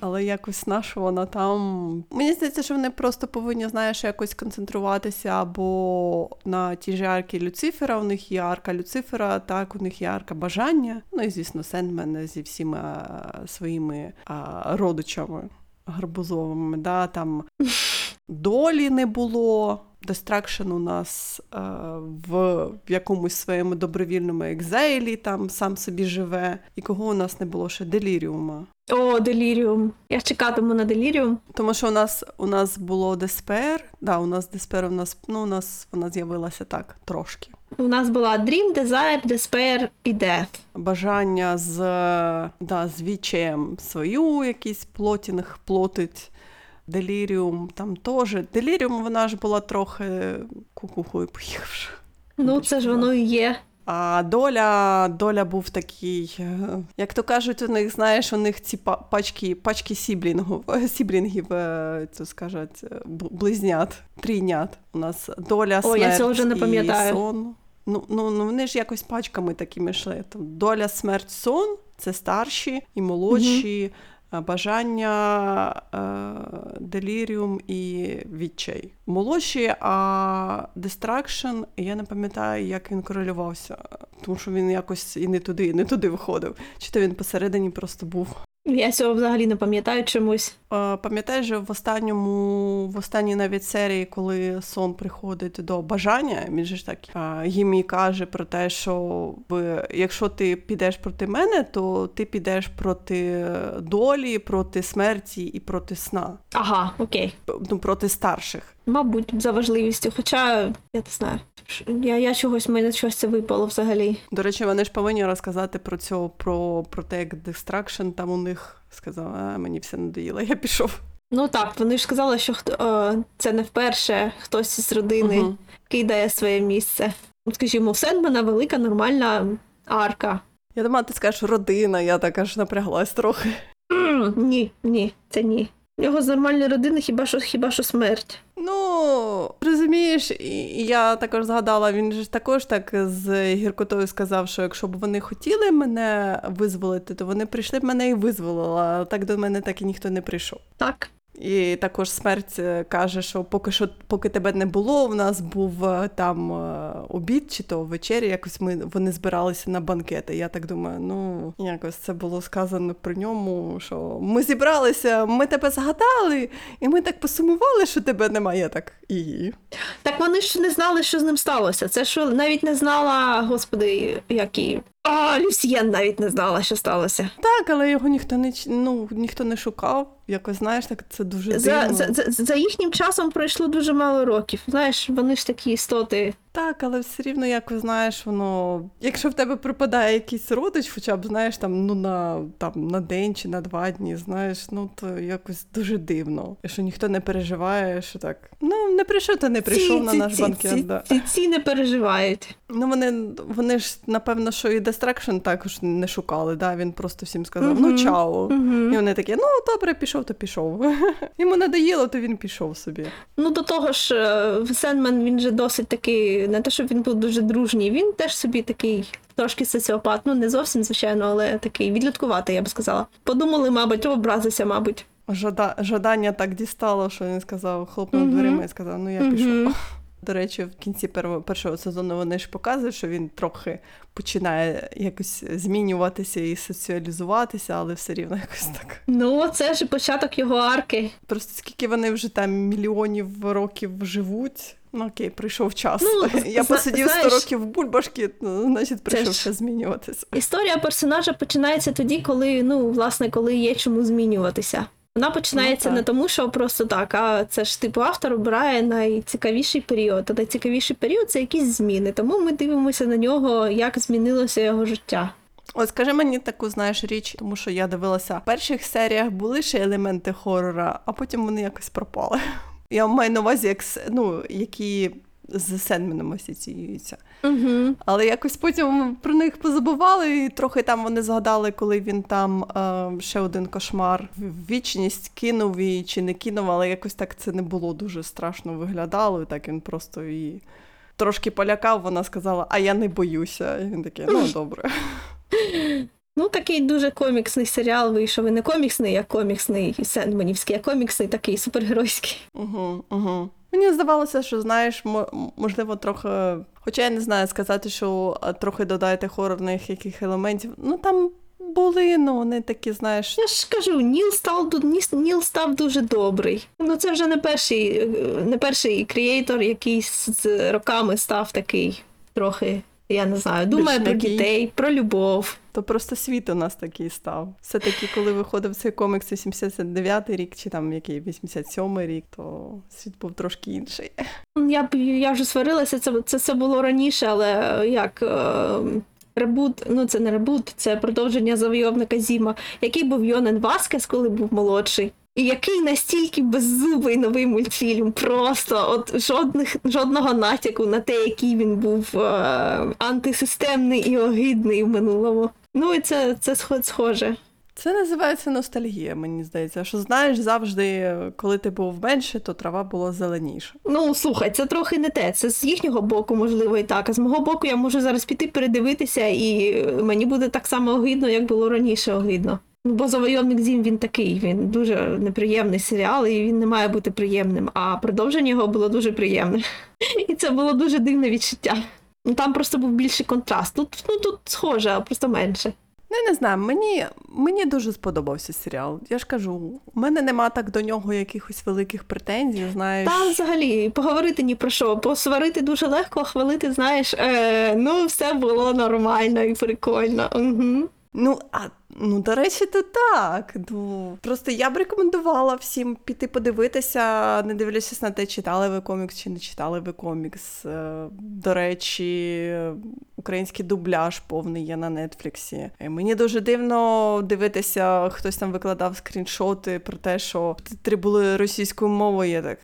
Але якось наша вона там. Мені здається, що вони просто повинні, знаєш, якось концентруватися або на тій же арки Люцифера. У них є арка Люцифера, так, у них є арка бажання. Ну і звісно, Сендмен зі всіма своїми а, родичами гарбузовими. Да, там долі не було. Destruction у нас е, в, в якомусь своєму добровільному exile і там сам собі живе. І кого у нас не було ще деліріума. О, деліріум. Я чекатиму на деліріум. Тому що у нас у нас було Despair. Да, у нас Despair у нас ну у нас вона з'явилася так трошки. У нас була Dream, Desire, Despair і Death. Бажання з, да, з вічем свою якийсь plotting плотить. Деліріум там теж. Деліріум вона ж була трохи кукухою поїхавши. Ну, це ж воно і є. А доля, доля був такий, е, як то кажуть, у них, знаєш, у них ці пачки, пачки siblings-ів, siblings-ів, е, то скажуть, е, близнят, трійнят. У нас доля, О, я цього вже не пам'ятаю. сон. Ну, ну, ну, вони ж якось пачками такими йшли. Доля, смерть, сон це старші і молодші. е, Бажання, е, деліріум і відчай. Молодші, а дистракшн, я не пам'ятаю, як він корелювався, тому що він якось і не туди, і не туди виходив. Чи то він посередині просто був. Я цього взагалі не пам'ятаю чомусь. Е, Пам'ятаєш, в останньому, в останній навіть серії, коли сон приходить до бажання, він же ж так е, їм і каже про те, що якщо ти підеш проти мене, то ти підеш проти долі, проти смерті і проти сна, Ага, окей. ну проти старших. Мабуть, за важливістю. Хоча, я не знаю. Я, я чогось, мене щось це випало взагалі. До речі, вони ж повинні розказати про цього, про, про те, як дистракшн там у них сказав, а мені все надоїло, я пішов. Ну так, вони ж сказали, що хто, це не вперше хтось з родини Мгм. кидає своє місце. Скажімо, в Сендмена велика нормальна арка. Я думала, ти скажеш родина, я так аж напряглась трохи. Ні, ні, це ні. У нього з нормальної родини хіба що хіба що смерть. Ну, розумієш, і я також згадала, він ж також так з гіркотою сказав, що якщо б вони хотіли мене визволити, то вони прийшли б мене і визволили, а так до мене так і ніхто не прийшов. Так. І також смерть е, каже, що поки що, поки тебе не було, в нас був е, там е, обід чи то вечеря, якось ми вони збиралися на банкети. Я так думаю, ну якось це було сказано про ньому, що ми зібралися, ми тебе згадали, і ми так посумували, що тебе немає. Так і. Так вони ж не знали, що з ним сталося. Це що навіть не знала, господи, як і. А, Люсьєн навіть не знала, що сталося. Так, але його ніхто не ну, ніхто не шукав. Якось знаєш, так це дуже За, дивно. за, за, за їхнім часом пройшло дуже мало років. Знаєш, вони ж такі істоти. Так, але все рівно якось знаєш, воно. Якщо в тебе припадає якийсь родич, хоча б знаєш, там ну на там на день чи на два дні, знаєш, ну то якось дуже дивно. Що ніхто не переживає, що так. Ну не прийшов, то не прийшов на наш банкет. ці, да. ці, ці не переживають. Ну вони, вони ж напевно, що і Destruction також не шукали. Да? Він просто всім сказав: ну Мгм. чао. Угу. І вони такі, ну добре, пішов, то пішов. Йому надоїло, то він пішов собі. Ну, до того ж, е, Сенмен він же досить такий, не те, щоб він був дуже дружній, він теж собі такий трошки соціопат. Ну, не зовсім, звичайно, але такий відлюдкуватий, я б сказала. Подумали, мабуть, образився, мабуть. Жада... Жадання так дістало, що він сказав, хлопнув Мгм. дверима і сказав, ну я Мгм. пішов. До речі, в кінці першого, першого сезону вони ж показують, що він трохи починає якось змінюватися і соціалізуватися, але все рівно якось так. Ну, це ж початок його арки. Просто скільки вони вже там мільйонів років живуть. Ну окей, прийшов час. Ну, я зна- посидів 100 знаєш- років в бульбашки, ну, значить, прийшов час змінюватися. Історія персонажа починається тоді, коли, ну, власне, коли є чому змінюватися. Вона починається Ну, не тому, що просто так, а це ж типу автор обирає найцікавіший період. А найцікавіший період це якісь зміни. Тому ми дивимося на нього, як змінилося його життя. От скажи мені таку, знаєш, річ, тому що я дивилася в перших серіях були ще елементи хорора, а потім вони якось пропали. Я маю на увазі, як ну, які з Сенменом асоціюються. Угу. Але якось потім про них позабували, і трохи там вони згадали, коли він там е, ще один кошмар в вічність кинув і чи не кинув, але якось так це не було дуже страшно виглядало. І так він просто і трошки полякав. Вона сказала, а я не боюся. І він такий, ну добре. Ну, такий дуже коміксний серіал вийшов. І не коміксний, а коміксний Сендманівський, а коміксний такий супергеройський. Угу, угу. Мені здавалося, що знаєш, можливо, трохи. Хоча я не знаю сказати, що трохи додайте хорорних яких елементів. Ну там були, ну вони такі, знаєш. Я ж кажу, Ніл став Ніл став дуже добрий. Ну це вже не перший, е, не перший креатор, який з роками став такий трохи. Я не знаю, думає про дітей, про любов. То просто світ у нас такий став. Все-таки, коли виходив цей комікс 89-й рік, чи там який 87-й рік, то світ був трошки інший. Я б я вже сварилася, це це, це було раніше, але е, як е, ребут, ну це не ребут, це продовження завойовника Зіма, який був Йонен Васкес, коли був молодший. І який настільки беззубий новий мультфільм, просто от жодних жодного натяку на те, який він був е, антисистемний і огидний в минулому. Ну і це, це схо- схоже. Це називається ностальгія, мені здається. Що знаєш, завжди, коли ти був менше, то трава була зеленіша. Ну, слухай, це трохи не те. Це з їхнього боку, можливо, і так. А з мого боку, я можу зараз піти передивитися, і мені буде так само огидно, як було раніше огидно. Ну, бо завойовник Зім він такий, він дуже неприємний серіал, і він не має бути приємним. А продовження його було дуже приємне. І це було дуже дивне відчуття. Ну там просто був більший контраст. Тут, ну, тут схоже, а просто менше. Ну, не знаю, мені, мені дуже сподобався серіал. Я ж кажу, у мене нема так до нього якихось великих претензій, знаєш. Та взагалі поговорити ні про що. Посварити дуже легко, а хвалити, знаєш, е, ну все було нормально і прикольно. Угу. Ну, а ну, до речі, то так. Ну, просто я б рекомендувала всім піти подивитися, не дивлячись на те, читали ви комікс чи не читали ви комікс. Е, До речі, український дубляж повний є на Нетфліксі. Мені дуже дивно дивитися, хтось там викладав скріншоти про те, що титри були російською мовою. Я так.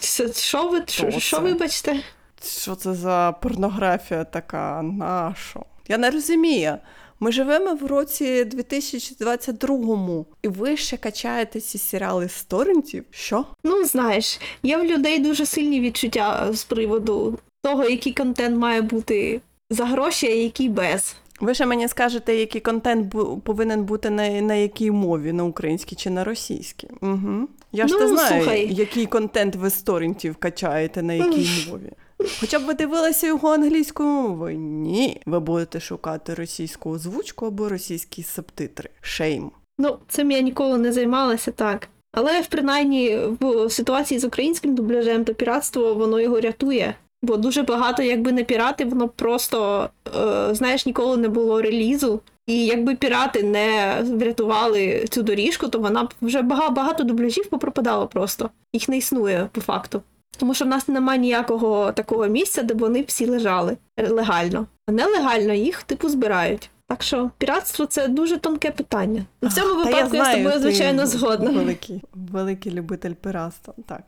Що, що ви що, Що що це? вибачте? Що це за порнографія така? Нащо? Я не розумію. Ми живемо в році 2022-му, і ви ще качаєте ці серіали з торрентів? Що? Ну знаєш, є в людей дуже сильні відчуття з приводу того, який контент має бути за гроші, а який без. Ви ще мені скажете, який контент бу- повинен бути на, на якій мові, на українській чи на російській? Угу. Я ж Ну, не знаю, слухай. який контент ви з торрентів качаєте, на якій мові. Хоча б ви дивилися його англійською мовою? Ні. Ви будете шукати російську озвучку або російські субтитри. Шейм. Ну, цим я ніколи не займалася так. Але принаймні в ситуації з українським дубляжем, то піратство воно його рятує. Бо дуже багато, якби не пірати, воно просто, е, знаєш, ніколи не було релізу. І якби пірати не врятували цю доріжку, то вона б вже багато, багато дубляжів попропадало просто. Їх не існує по факту. Тому що в нас немає ніякого такого місця, де б вони всі лежали легально. А нелегально їх типу збирають. Так що піратство це дуже тонке питання. В цьому випадку я, з тобою, звичайно, згодна. Великий, великий любитель пиратства. Так.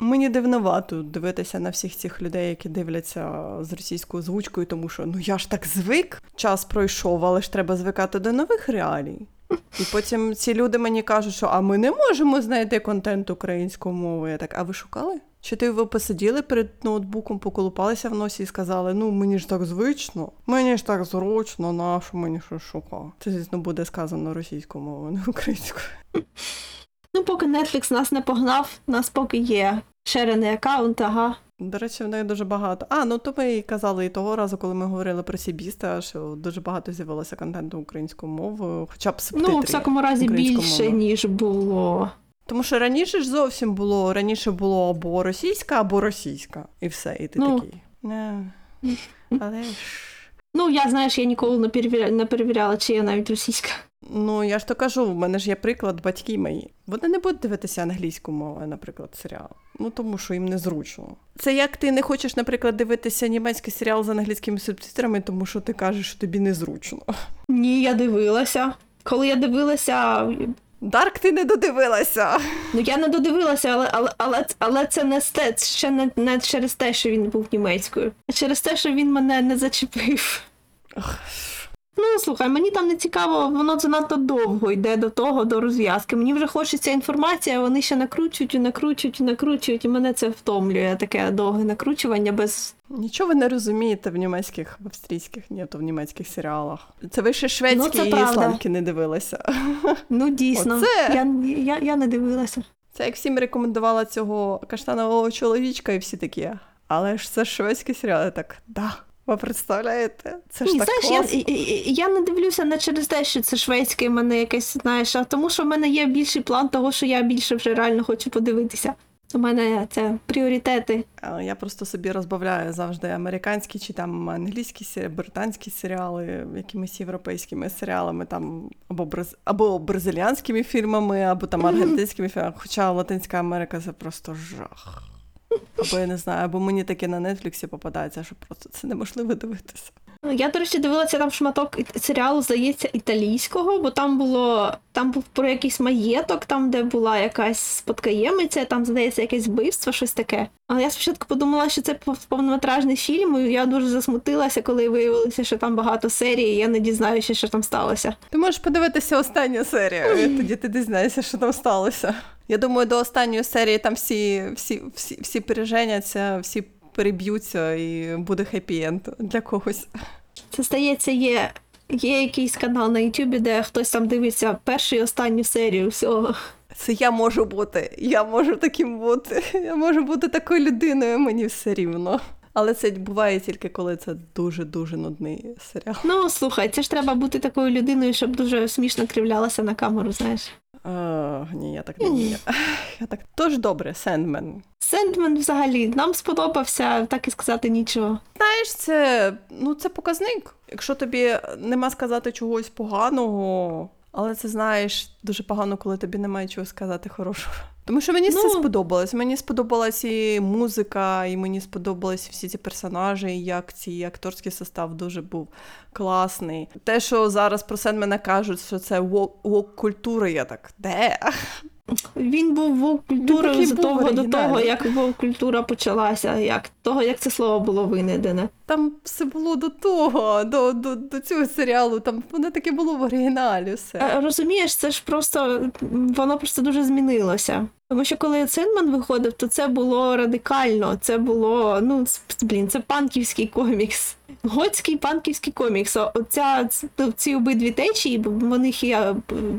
Мені дивновато дивитися на всіх цих людей, які дивляться з російською озвучкою, тому що ну я ж так звик, час пройшов, але ж треба звикати до нових реалій. І потім ці люди мені кажуть, що а ми не можемо знайти контент українською мовою. Я так, а ви шукали? Чи ти ви посиділи перед ноутбуком, поколупалися в носі і сказали: ну мені ж так звично, мені ж так зручно, нащо мені що шукати? Це, звісно, буде сказано російською мовою, не українською. Ну, поки Netflix нас не погнав, нас поки є шерений аккаунт, ага. До речі, в неї дуже багато. А, ну то ми і казали і того разу, коли ми говорили про Сібіста, що дуже багато з'явилося контенту українською мовою, хоча б субтитрів. Ну, в всякому разі, більше, мовою. ніж було. Тому що раніше ж зовсім було, раніше було або російська, або російська. І все. І ти Ну. такий. Не. Але ж. Ну, я знаєш, я ніколи не перевіряла, не перевіряла, чи я навіть російська. Ну, я ж то кажу, в мене ж є приклад батьки мої. Вони не будуть дивитися англійську мову, наприклад, серіал. Ну тому що їм незручно. Це як ти не хочеш, наприклад, дивитися німецький серіал з англійськими субтитрами, тому що ти кажеш, що тобі незручно. Ні, я дивилася. Коли я дивилася, Дарк, ти не додивилася. ну я не додивилася, але, але, але, але це не сте, ще не, не через те, що він був німецькою, а через те, що він мене не зачепив. Ну, слухай, мені там не цікаво, воно занадто довго йде до того, до розв'язки. Мені вже хочеться інформація, вони ще накручують і накручують і накручують, і мене це втомлює, таке довге накручування без. Нічого ви не розумієте в німецьких, в австрійських, ні, то в німецьких серіалах. Це ви ще шведські Ну, це і правда. не дивилися. Ну, дійсно, Оце? я, я, я не дивилася. Це як всім рекомендувала цього каштанового чоловічка, і всі такі. Але ж це ж шведський серіал. Так, да. Ви представляєте? Це ж Ні, так знаєш, класно. я, я, я не дивлюся не через те, що це шведське в мене якесь, знаєш, а тому, що в мене є більший план того, що я більше вже реально хочу подивитися. У мене це пріоритети. Я просто собі розбавляю завжди американські чи там англійські британські серіали якимись європейськими серіалами, там або браз... або бразиліанськими фільмами, або там аргентинськими фільмами. Хоча Латинська Америка це просто жах. Або я не знаю, або мені таке на Нетфліксі попадається, що просто це неможливо дивитися. Я, до речі, дивилася там шматок і- серіалу, здається, італійського, бо там було там був про якийсь маєток, там, де була якась спадкоємиця, там, здається, якесь вбивство, щось таке. Але я спочатку подумала, що це пов- повнометражний фільм, і я дуже засмутилася, коли виявилося, що там багато серій, і я не дізнаюся, що там сталося. Ти можеш подивитися останню серію, і тоді ти дізнаєшся, що там сталося. Я думаю, до останньої серії там всі, всі, всі, всі переженяться, всі переб'ються і буде хеппі-енд для когось. Це здається, є, є якийсь канал на Ютубі, де хтось там дивиться першу і останню серію всього. Це я можу бути. Я можу таким бути. Я можу бути такою людиною, мені все рівно. Але це буває тільки коли це дуже-дуже нудний серіал. Ну, слухай, це ж треба бути такою людиною, щоб дуже смішно кривлялася на камеру, знаєш. А, ні, я так не вмію. Я так. Тож добре, Сендмен. Сендмен взагалі нам сподобався, так і сказати нічого. Знаєш, це, ну, це показник. Якщо тобі нема сказати чогось поганого, але це знаєш дуже погано, коли тобі немає чого сказати хорошого. Тому що мені Ну. все сподобалось. Мені сподобалась і музика, і мені сподобались всі ці персонажі, і як ці акторський состав дуже був класний. Те, що зараз про Сендмена кажуть, що це вок культура, я так, де? Він був вовк був задовго до того, як вовк культура почалася, як того, як це слово було винайдене. Там все було до того, до, до, до цього серіалу. Там воно таке було в оригіналі. Все. Е, Розумієш, це ж просто воно просто дуже змінилося. Тому що коли Сендман виходив, то це було радикально. Це було, ну, блін, це панківський комікс. готський панківський комікс. Оця, ну, ці обидві течії, бо в них є е,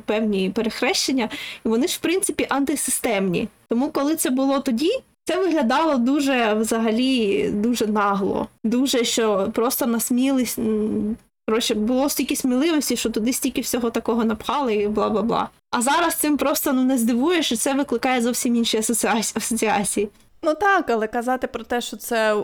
певні перехрещення, і вони ж, в принципі, антисистемні. Тому, коли це було тоді, це виглядало дуже взагалі дуже нагло. Дуже що просто насмілись. Коротше, було стільки сміливості, що туди стільки всього такого напхали і бла бла бла. А зараз цим просто ну не здивуєш, і це викликає зовсім інші асоціації. Ну так, але казати про те, що це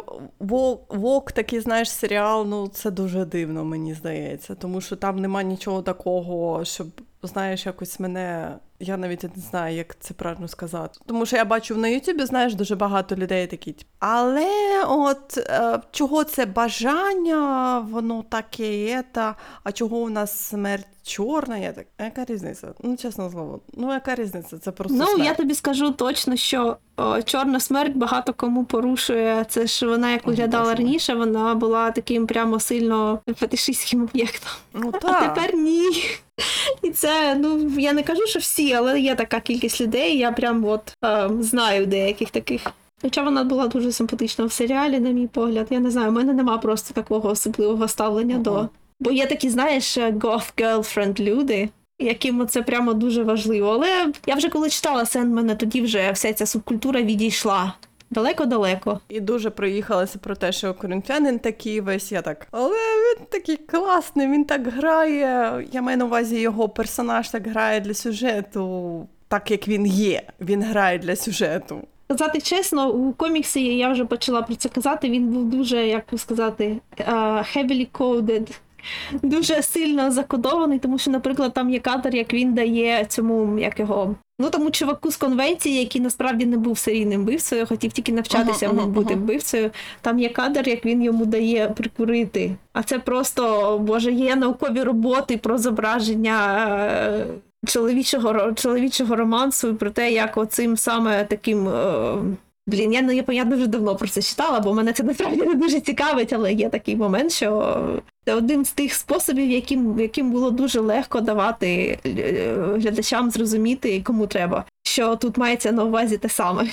вок, такий, знаєш, серіал, ну це дуже дивно, мені здається. Тому що там нема нічого такого, щоб, знаєш, якось мене. Я навіть не знаю, як це правильно сказати. Тому що я бачу на Ютубі, знаєш, дуже багато людей такі. Але от е, чого це бажання, воно таке, а чого у нас смерть чорна? Я так, яка різниця? Ну, чесно слово, ну яка різниця? Це просто Ну, смерть. я тобі скажу точно, що о, чорна смерть багато кому порушує. Це ж вона як виглядала боже раніше, вона була таким прямо сильно фетишистським об'єктом. Ну, А тепер ні. І це, ну я не кажу, що всі, але є така кількість людей. Я прям от е, знаю деяких таких. Хоча вона була дуже симпатична в серіалі, на мій погляд. Я не знаю, у мене нема просто такого особливого ставлення до. Бо є такі, знаєш, goth girlfriend люди, яким це прямо дуже важливо. Але я вже коли читала Сендмена, тоді вже вся ця субкультура відійшла. Далеко-далеко. І дуже проїхалася про те, що коринфянин такий весь. Я так, але він такий класний, він так грає. Я маю на увазі, його персонаж так грає для сюжету, так як він є. Він грає для сюжету. Сказати чесно, у коміксі я вже почала про це казати. Він був дуже, як сказати, е, heavily coded, дуже сильно закодований, тому що, наприклад, там є кадр, як він дає цьому як його. Ну тому чуваку з конвенції, який насправді не був серійним вбивцею, хотів тільки навчатися Ага, ага, бути ага. вбивцею. Там є кадр, як він йому дає прикурити. А це просто боже, є наукові роботи про зображення. е, Чоловічого чоловічого романсу і про те, як оцим саме таким е, блін, я, не- я, я дуже давно про це читала, бо мене це насправді не дуже цікавить, але є такий момент, що це один з тих способів, яким, яким було дуже легко давати е, глядачам зрозуміти, кому треба, що тут мається на увазі те саме.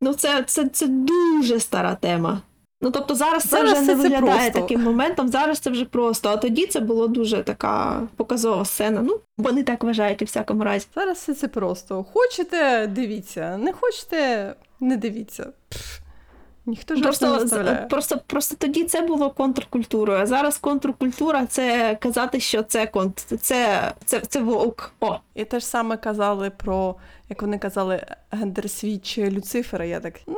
Ну, це, це, це дуже стара тема. Ну, тобто зараз це вже не це- це виглядає просто. таким моментом, зараз це вже просто. А тоді це було дуже така показова сцена. Ну, вони так вважають у всякому разі. Зараз все це просто. Хочете, дивіться. Не хочете, не дивіться. Пф, ніхто ж вас не Просто, просто, просто тоді це було контркультурою, а зараз контркультура це казати, що це конт, це, це, це вовк. О, І те ж саме казали про, як вони казали, гендерсвіч Люцифера. Я так, ну.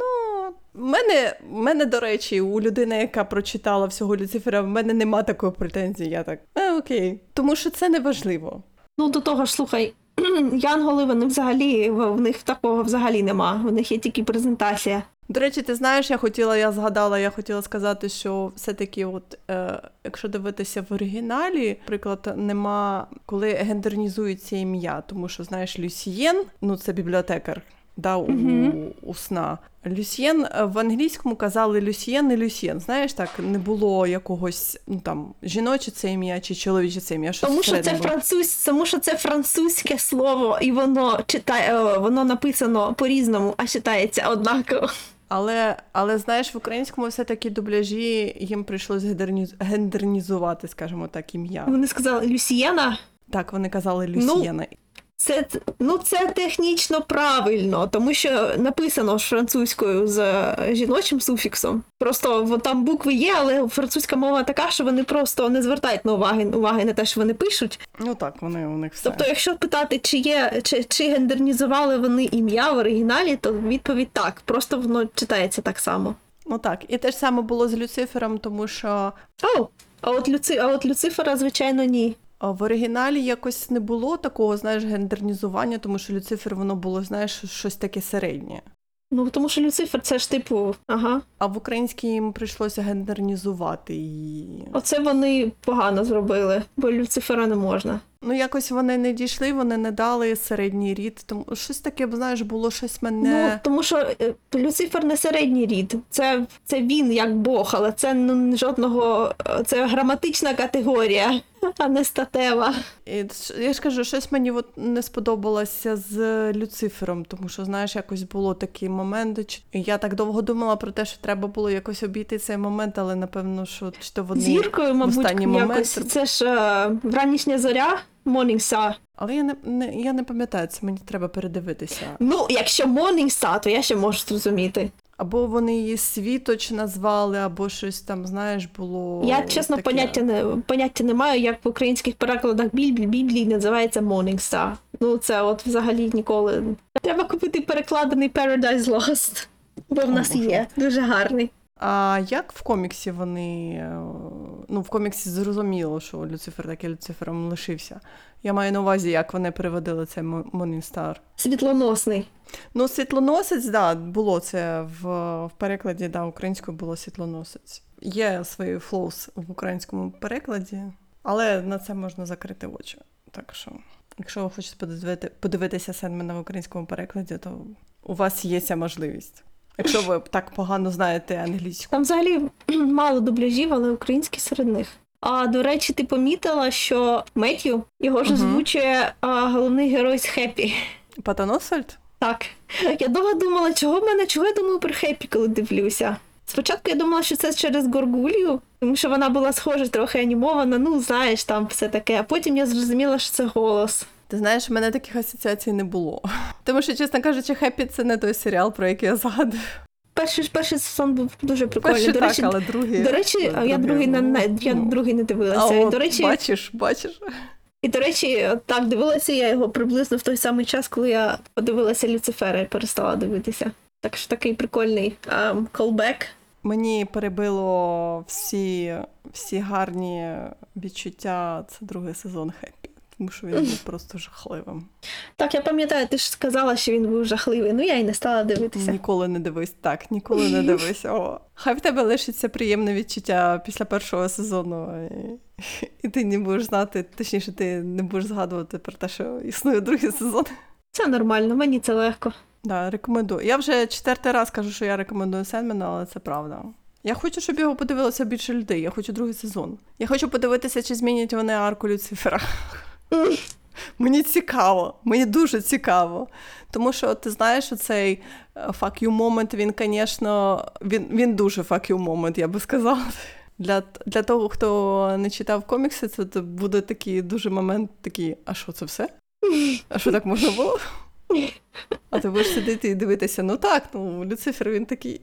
В мене, в мене, до речі, у людини, яка прочитала всього Люцифера, в мене нема такої претензії. Я так, е, окей. Тому що це не важливо. ну до того ж, слухай, янголи вони взагалі в них такого взагалі нема. В них є тільки презентація. До речі, ти знаєш, я хотіла, я згадала, я хотіла сказати, що все-таки, от е, якщо дивитися в оригіналі, наприклад, нема коли гендернізується ім'я, тому що знаєш, Люсієн, ну це бібліотекар. Да, у, Мгм. у сна. Люсьєн е, в англійському казали Люсьєн і Люсьєн. Знаєш, так не було якогось ну там жіноче це ім'я чи чоловіче це ім'я. Тому що це француз, тому що це французьке слово, і воно читає, е, воно написано по-різному, а читається однаково. Але, але знаєш, в українському все-таки дубляжі їм прийшлось гендерніз... гендернізувати, скажімо так, ім'я. Вони сказали Люсієна. Так, вони казали Ну, Люсьєна. Це ну це технічно правильно, тому що написано ж французькою з жіночим суфіксом. Просто там букви є, але французька мова така, що вони просто не звертають на уваги уваги на те, що вони пишуть. Ну так, вони у них все. Тобто, якщо питати, чи є чи, чи гендернізували вони ім'я в оригіналі, то відповідь так. Просто воно читається так само. Ну так. І те ж саме було з Люцифером, тому що О, а от Люци, а от Люцифера, звичайно, ні. В оригіналі якось не було такого, знаєш, гендернізування, тому що Люцифер воно було, знаєш, щось таке середнє. Ну тому що Люцифер це ж типу, ага. А в українській їм прийшлося гендернізувати її. Оце вони погано зробили, бо Люцифера не можна. Ну, якось вони не дійшли, вони не дали середній рід. Тому щось таке, знаєш, було щось мене. Ну, тому що е, Люцифер не середній рід. Це, це він як Бог, але це ну, жодного. Це граматична категорія. А не статева. І я ж кажу, щось мені от не сподобалося з Люцифером, тому що, знаєш, якось було такі моменти. чи- Я так довго думала про те, що треба було якось обійти цей момент, але напевно, що чи то вони. Зіркою, мабуть, останній якось. момент- Це ж е, вранішня зоря, Morning Але я не, не я не пам'ятаю, це мені треба передивитися. Ну, якщо Morning то я ще можу зрозуміти. Або вони її світоч назвали, або щось там, знаєш, було. Я чесно таке. поняття не поняття не маю, як в українських перекладах Біблії, Біблії називається Morning Star. Ну це от взагалі ніколи. Треба купити перекладений Paradise Lost, бо в нас є дуже гарний. А як в коміксі вони. е, Ну, в коміксі зрозуміло, що Люцифер так і Люцифером лишився. Я маю на увазі, як вони переводили цей Star. Світлоносний. Ну, світлоносець, да, було це в, в перекладі, да, українською було світлоносець. Є свої flaws в українському перекладі, але на це можна закрити очі. Так що, якщо ви хочете подивити, подивитися Сендмена в українському перекладі, то у вас є ця можливість. Якщо ви так погано знаєте англійську. Там взагалі мало дубляжів, але українські серед них. А до речі, ти помітила, що Меттю його ж озвучує а, головний герой з Хеппі. Патаносальд? Так. Я довго думала, чого в мене, чого я думаю про Хеппі, коли дивлюся. Спочатку я думала, що це через Горгулію, тому що вона була схожа, трохи анімована, ну знаєш, там все таке. А потім я зрозуміла, що це голос. Ти знаєш, в мене таких асоціацій не було. Тому що, чесно кажучи, Хеппі це не той серіал, про який я згадую. Перший, перший сезон був дуже прикольний. Перший до так, речі, але другий. до речі, я другий не, не я ну. другий не А дивилася. І, от, до речі, бачиш, бачиш. І, до речі, так дивилася я його приблизно в той самий час, коли я подивилася Люцифера і перестала дивитися. Так що такий прикольний ем, колбек. Мені перебило всі, всі гарні відчуття. Це другий сезон Хеппі, тому що він був просто жахливим. Так, я пам'ятаю, ти ж сказала, що він був жахливий. Ну я й не стала дивитися. Ніколи не дивись так, ніколи не дивись. О. Хай в тебе лишиться приємне відчуття після першого сезону. І, і ти не будеш знати, точніше, ти не будеш згадувати про те, що існує другий сезон. Це нормально, мені це легко. Да, рекомендую. Я вже четвертий раз кажу, що я рекомендую Сенмена, але це правда. Я хочу, щоб його подивилося більше людей. Я хочу другий сезон. Я хочу подивитися, чи змінять вони арку Люцифера. Мені цікаво, мені дуже цікаво. Тому що ти знаєш, оцей е, fuck you moment, він, звісно, він, він дуже fuck you moment, я би сказала. Для, для того, хто не читав комікси, це, буде такий дуже момент такий, а що це все? А що так можна було? А ти будеш сидіти і дивитися, ну так, ну Люцифер він такий.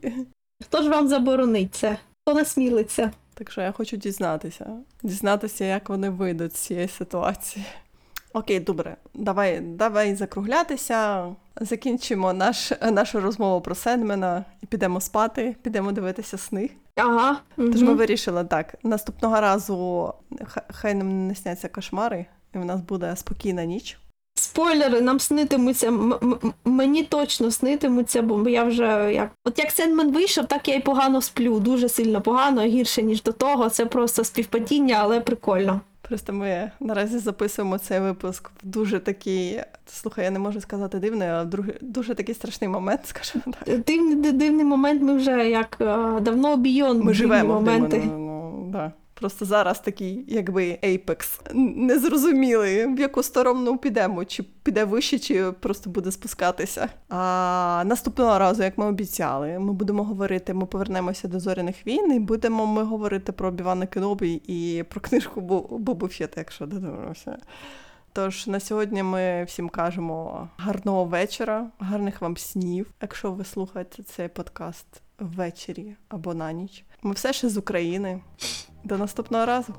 Хто ж вам заборонить це? Хто насмілиться? Так що я хочу дізнатися. Дізнатися, як вони вийдуть з цієї ситуації. Окей, добре, давай, давай закруглятися. Закінчимо наш, нашу розмову про Сендмена і підемо спати, підемо дивитися сни. Ага. Тож ми вирішили так. Наступного разу хай нам не сняться кошмари, і в нас буде спокійна ніч. Спойлери, нам снитимуться. м- м- мені точно снитимуться, бо я вже як. От як Сендмен вийшов, так я й погано сплю. Дуже сильно погано, гірше, ніж до того. Це просто співпадіння, але прикольно. Просто ми наразі записуємо цей випуск в дуже такий. Слухай, я не можу сказати дивний, а дуже такий страшний момент, скажімо так. Дивний, дивний момент, ми вже як е, давно бійон Ми живемо в моменти. диму, ну, да. Просто зараз такий, якби ейпекс. Незрозумілий, в яку сторону підемо, чи піде вище, чи просто буде спускатися. А наступного разу, як ми обіцяли, ми будемо говорити, ми повернемося до зоряних війн, і будемо ми говорити про Бівана Кенобі і про книжку Бо- Бобу Фета, якщо додивимося. Тож на сьогодні ми всім кажемо гарного вечора, гарних вам снів, якщо ви слухаєте цей подкаст ввечері або на ніч. Ми все ще з України. До наступного разу.